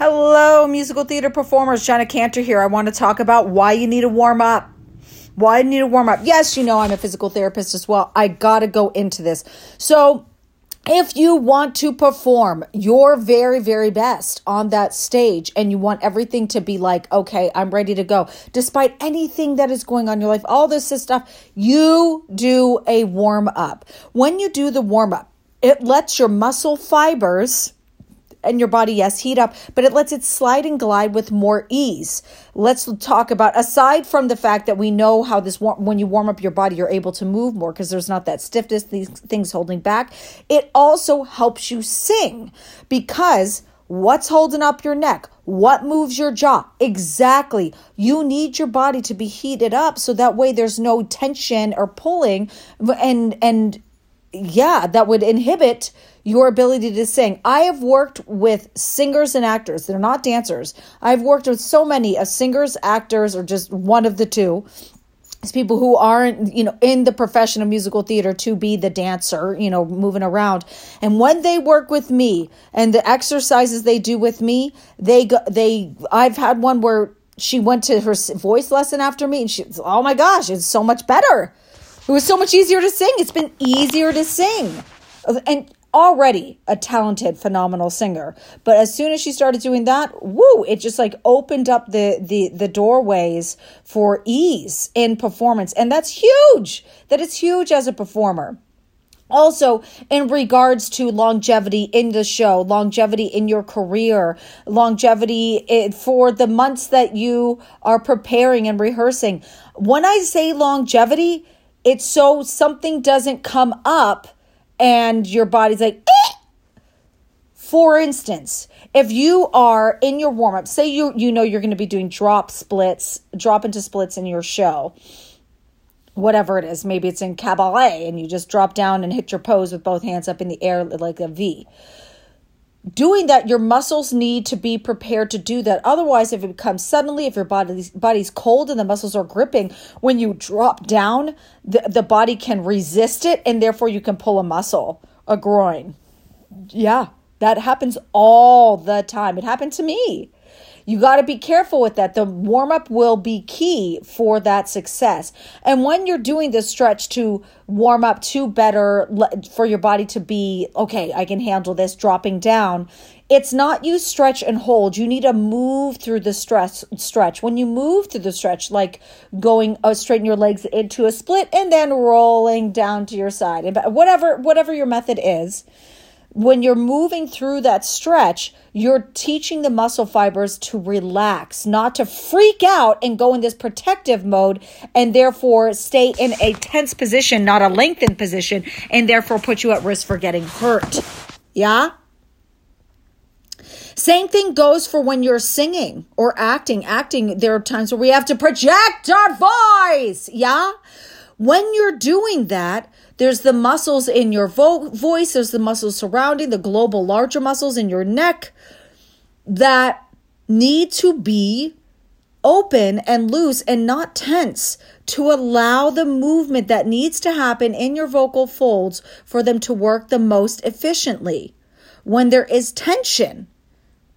Hello, musical theater performers. Jenna Cantor here. I want to talk about why you need to warm up. Why you need to warm up. Yes, you know I'm a physical therapist as well. I got to go into this. So, if you want to perform your very, very best on that stage and you want everything to be like, okay, I'm ready to go, despite anything that is going on in your life, all this stuff, you do a warm up. When you do the warm up, it lets your muscle fibers and your body, yes, heat up, but it lets it slide and glide with more ease. Let's talk about, aside from the fact that we know how this, when you warm up your body, you're able to move more because there's not that stiffness, these things holding back. It also helps you sing because what's holding up your neck? What moves your jaw? Exactly. You need your body to be heated up so that way there's no tension or pulling and, and, yeah, that would inhibit your ability to sing. I have worked with singers and actors. They're not dancers. I've worked with so many of singers, actors, or just one of the two. It's people who aren't, you know, in the profession of musical theater to be the dancer, you know, moving around. And when they work with me and the exercises they do with me, they go, they, I've had one where she went to her voice lesson after me and she, oh my gosh, it's so much better. It was so much easier to sing. It's been easier to sing. And already a talented phenomenal singer but as soon as she started doing that woo it just like opened up the the the doorways for ease in performance and that's huge that is huge as a performer also, in regards to longevity in the show, longevity in your career, longevity for the months that you are preparing and rehearsing. When I say longevity, it's so something doesn't come up and your body's like, eh! for instance, if you are in your warm up, say you you know you're going to be doing drop splits, drop into splits in your show, whatever it is, maybe it's in cabaret and you just drop down and hit your pose with both hands up in the air like a V. Doing that, your muscles need to be prepared to do that. Otherwise, if it becomes suddenly, if your body's, body's cold and the muscles are gripping, when you drop down, the, the body can resist it and therefore you can pull a muscle, a groin. Yeah, that happens all the time. It happened to me. You got to be careful with that. The warm up will be key for that success. And when you're doing this stretch to warm up to better for your body to be, okay, I can handle this dropping down. It's not you stretch and hold. You need to move through the stress stretch. When you move through the stretch, like going uh, straighten your legs into a split and then rolling down to your side, and whatever whatever your method is, when you're moving through that stretch, you're teaching the muscle fibers to relax, not to freak out and go in this protective mode and therefore stay in a tense position, not a lengthened position, and therefore put you at risk for getting hurt. Yeah? Same thing goes for when you're singing or acting. Acting, there are times where we have to project our voice. Yeah? When you're doing that, there's the muscles in your vo- voice, there's the muscles surrounding the global larger muscles in your neck that need to be open and loose and not tense to allow the movement that needs to happen in your vocal folds for them to work the most efficiently. When there is tension,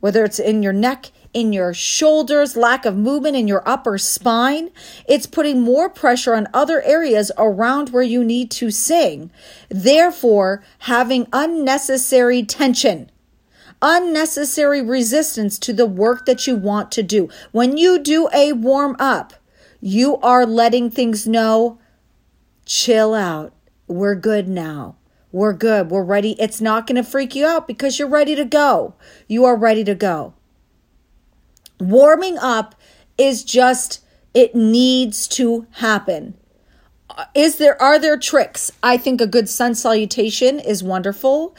whether it's in your neck, in your shoulders, lack of movement in your upper spine. It's putting more pressure on other areas around where you need to sing. Therefore, having unnecessary tension unnecessary resistance to the work that you want to do. When you do a warm up, you are letting things know chill out. We're good now. We're good. We're ready. It's not going to freak you out because you're ready to go. You are ready to go. Warming up is just, it needs to happen. Is there, are there tricks? I think a good sun salutation is wonderful.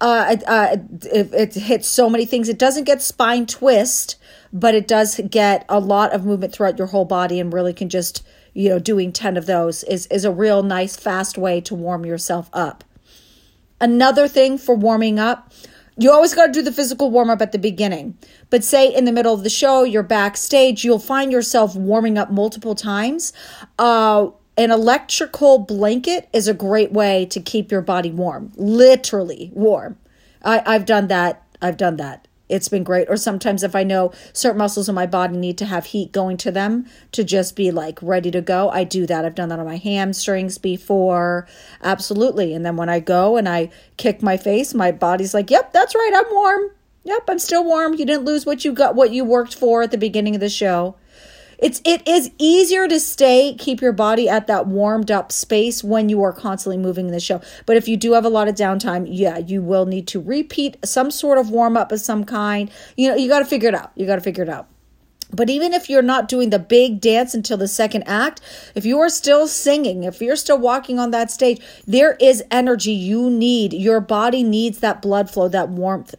Uh, uh, it, it hits so many things. It doesn't get spine twist, but it does get a lot of movement throughout your whole body and really can just, you know, doing 10 of those is, is a real nice, fast way to warm yourself up. Another thing for warming up, you always got to do the physical warm up at the beginning. But say in the middle of the show, you're backstage, you'll find yourself warming up multiple times. Uh, an electrical blanket is a great way to keep your body warm, literally warm. I, I've done that. I've done that. It's been great. Or sometimes if I know certain muscles in my body need to have heat going to them to just be like ready to go, I do that. I've done that on my hamstrings before. Absolutely. And then when I go and I kick my face, my body's like, yep, that's right. I'm warm. Yep, I'm still warm. You didn't lose what you got, what you worked for at the beginning of the show. It's it is easier to stay keep your body at that warmed up space when you are constantly moving in the show. But if you do have a lot of downtime, yeah, you will need to repeat some sort of warm up of some kind. You know, you got to figure it out. You got to figure it out. But even if you're not doing the big dance until the second act, if you are still singing, if you're still walking on that stage, there is energy you need. Your body needs that blood flow, that warmth.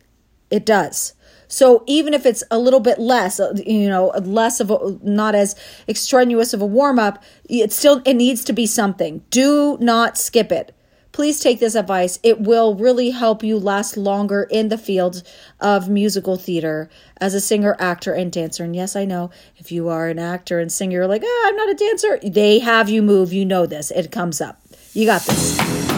It does. So even if it's a little bit less, uh, you know, less of a, not as extraneous of a warm up, it still, it needs to be something. Do not skip it. Please take this advice. It will really help you last longer in the field of musical theater as a singer, actor, and dancer. And yes, I know if you are an actor and singer, like, oh, I'm not a dancer. They have you move. You know this. It comes up. You got this.